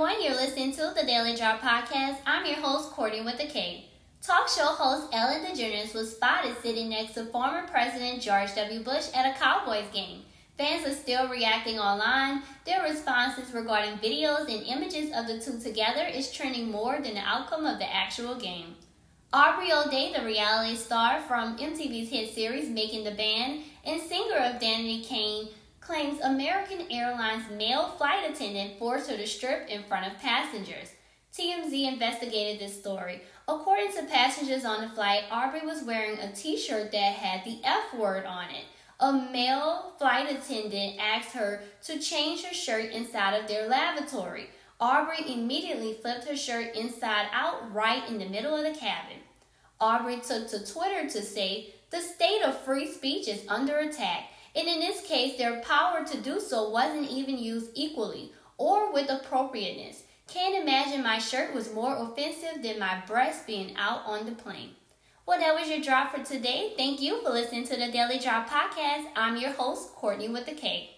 the Daily Drop Podcast. I'm your host, Courtney with the K. Talk show host Ellen DeGeneres was spotted sitting next to former President George W. Bush at a Cowboys game. Fans are still reacting online. Their responses regarding videos and images of the two together is trending more than the outcome of the actual game. Aubrey O'Day, the reality star from MTV's hit series Making the Band and singer of Danity Kane, claims American Airlines male flight attendant forced her to strip in front of passengers. TMZ investigated this story. According to passengers on the flight, Aubrey was wearing a t shirt that had the F word on it. A male flight attendant asked her to change her shirt inside of their lavatory. Aubrey immediately flipped her shirt inside out right in the middle of the cabin. Aubrey took to Twitter to say, The state of free speech is under attack and in this case, their power to do so wasn't even used equally or with appropriateness. Can't imagine my shirt was more offensive than my breast being out on the plane. Well, that was your drop for today. Thank you for listening to the Daily Drop Podcast. I'm your host, Courtney with the K.